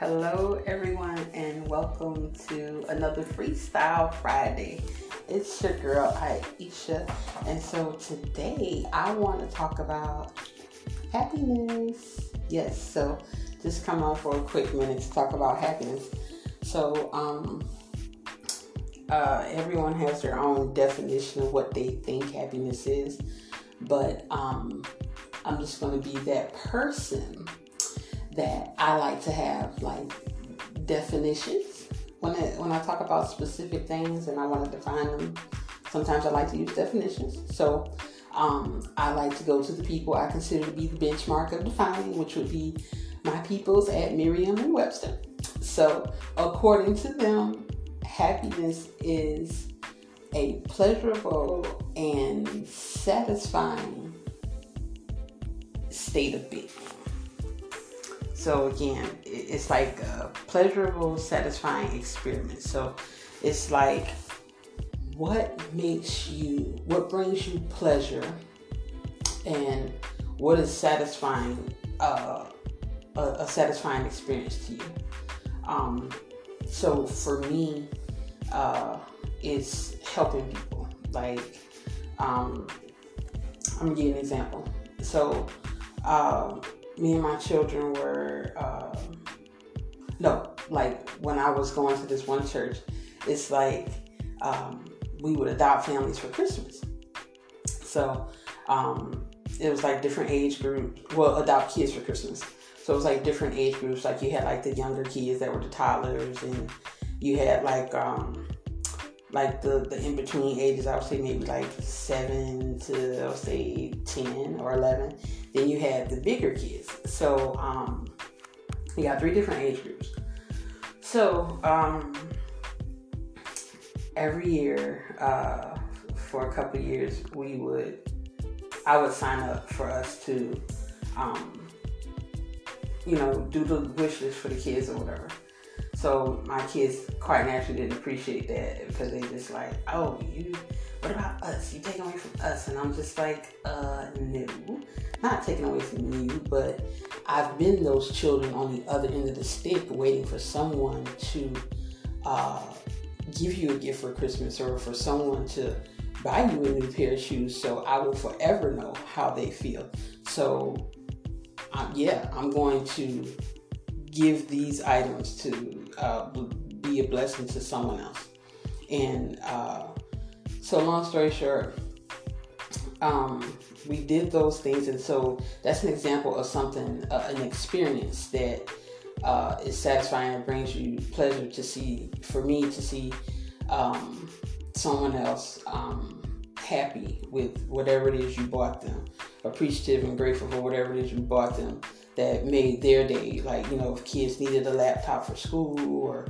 Hello, everyone, and welcome to another Freestyle Friday. It's your girl Aisha, and so today I want to talk about happiness. Yes, so just come on for a quick minute to talk about happiness. So, um, uh, everyone has their own definition of what they think happiness is, but um, I'm just going to be that person that I like to have like definitions when I, when I talk about specific things and I want to define them. Sometimes I like to use definitions. So um, I like to go to the people I consider to be the benchmark of defining, which would be my peoples at Merriam and Webster. So according to them, happiness is a pleasurable and satisfying state of being. So again, it's like a pleasurable, satisfying experience. So it's like what makes you, what brings you pleasure, and what is satisfying, uh, a, a, satisfying experience to you. Um, so for me, uh, it's helping people. Like, um, I'm gonna give you an example. So, uh, me and my children were uh, no like when i was going to this one church it's like um, we would adopt families for christmas. So um, it was like different age groups well adopt kids for christmas. So it was like different age groups. Like you had like the younger kids that were the toddlers and you had like um, like the the in between ages, I would say maybe like seven to I would say ten or eleven. Then you had the bigger kids. So um, you got three different age groups. So um, every year, uh, for a couple years, we would I would sign up for us to, um, you know, do the wish list for the kids or whatever. So my kids quite naturally didn't appreciate that because they just like, oh, you, what about us? You taking away from us? And I'm just like, uh, no, not taking away from you, but I've been those children on the other end of the stick waiting for someone to uh, give you a gift for Christmas or for someone to buy you a new pair of shoes. So I will forever know how they feel. So um, yeah, I'm going to give these items to uh, be a blessing to someone else. And uh, so, long story short, um, we did those things, and so that's an example of something, uh, an experience that uh, is satisfying and brings you pleasure to see. For me, to see um, someone else um, happy with whatever it is you bought them, appreciative and grateful for whatever it is you bought them that made their day. Like, you know, if kids needed a laptop for school or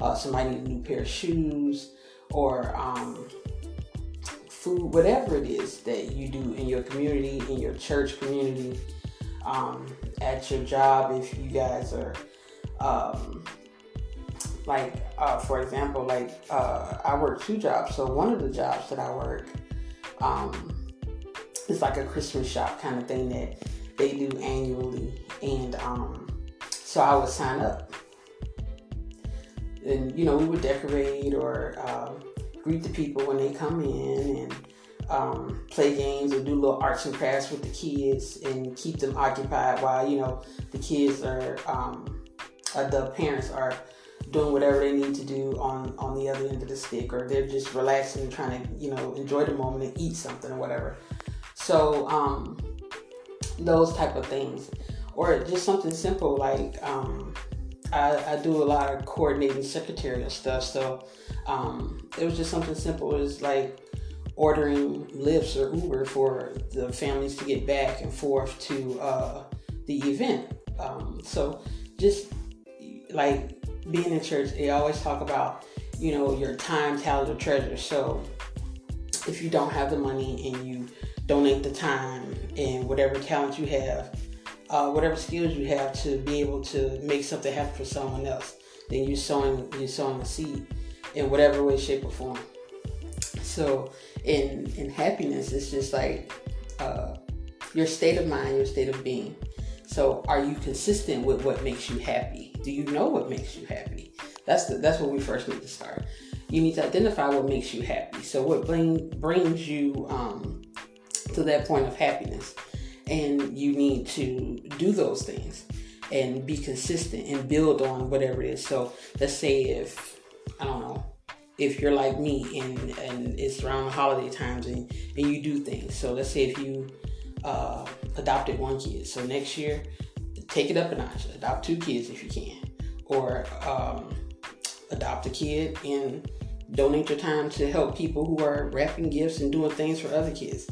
uh, somebody needed a new pair of shoes or um, food, whatever it is that you do in your community, in your church community, um, at your job, if you guys are. Um, like uh, for example like uh, i work two jobs so one of the jobs that i work um, is like a christmas shop kind of thing that they do annually and um, so I would sign up. And, you know, we would decorate or uh, greet the people when they come in and um, play games or do little arts and crafts with the kids and keep them occupied while, you know, the kids are, um, uh, the parents are doing whatever they need to do on, on the other end of the stick or they're just relaxing and trying to, you know, enjoy the moment and eat something or whatever. So, um, those type of things or just something simple like um, I, I, do a lot of coordinating secretarial stuff. So um, it was just something simple as like ordering Lyfts or Uber for the families to get back and forth to uh, the event. Um, so just like being in church, they always talk about you know your time, talent, or treasure. So if you don't have the money and you donate the time and whatever talent you have uh, whatever skills you have to be able to make something happen for someone else, then you're sowing you're sowing a seed in whatever way, shape, or form. So in in happiness, it's just like uh, your state of mind, your state of being. So are you consistent with what makes you happy? Do you know what makes you happy? That's the, that's where we first need to start. You need to identify what makes you happy. So what bring, brings you um, to that point of happiness, and you need to do those things and be consistent and build on whatever it is. So let's say if I don't know if you're like me and and it's around the holiday times and and you do things. So let's say if you uh, adopted one kid, so next year take it up a notch, adopt two kids if you can, or um, adopt a kid and donate your time to help people who are wrapping gifts and doing things for other kids.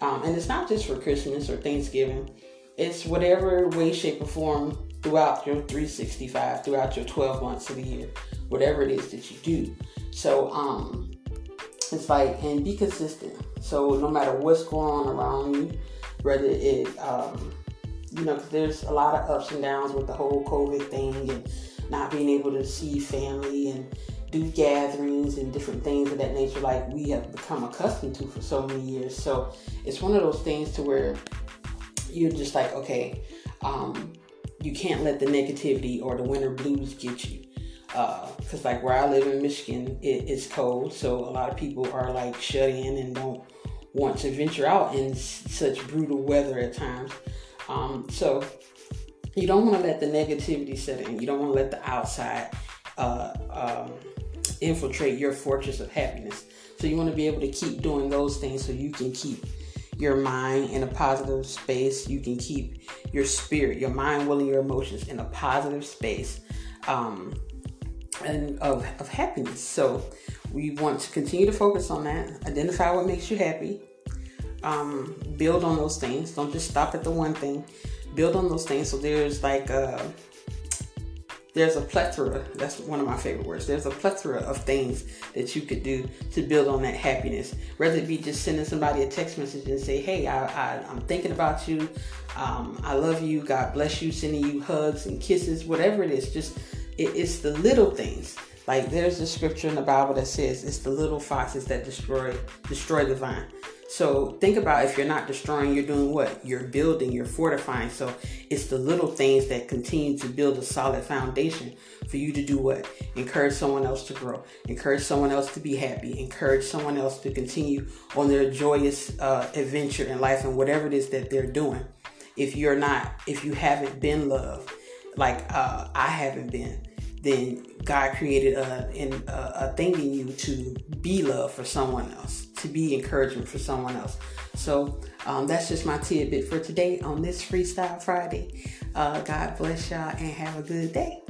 Um, and it's not just for Christmas or Thanksgiving. It's whatever way, shape, or form throughout your 365, throughout your 12 months of the year, whatever it is that you do. So, um, it's like, and be consistent. So, no matter what's going on around you, whether it, um, you know, cause there's a lot of ups and downs with the whole COVID thing and not being able to see family and do gatherings and different things of that nature, like we have become accustomed to for so many years. So, it's one of those things to where you're just like, okay, um, you can't let the negativity or the winter blues get you. Because, uh, like where I live in Michigan, it, it's cold, so a lot of people are like shut in and don't want to venture out in s- such brutal weather at times. Um, so, you don't want to let the negativity set in. You don't want to let the outside uh, um, infiltrate your fortress of happiness. So, you want to be able to keep doing those things so you can keep your mind in a positive space. You can keep your spirit, your mind, will, and your emotions in a positive space um, and of, of happiness. So we want to continue to focus on that. Identify what makes you happy. Um, build on those things. Don't just stop at the one thing. Build on those things. So there's like a there's a plethora that's one of my favorite words there's a plethora of things that you could do to build on that happiness. Whether it be just sending somebody a text message and say hey I, I, am thinking about you. Um, i love you. God bless you. Sending you hugs and kisses whatever it is just it, it's the little things. Like there's a scripture in the bible that says it's the little foxes that destroy destroy the vine so think about if you're not destroying, you're doing what? You're building, you're fortifying. So it's the little things that continue to build a solid foundation for you to do what? Encourage someone else to grow, encourage someone else to be happy, encourage someone else to continue on their joyous uh, adventure in life and whatever it is that they're doing. If you're not, if you haven't been loved, like uh, I haven't been, then God created a, a, a thing in you to be love for someone else, to be encouragement for someone else. So um, that's just my tidbit for today on this Freestyle Friday. Uh, God bless y'all and have a good day.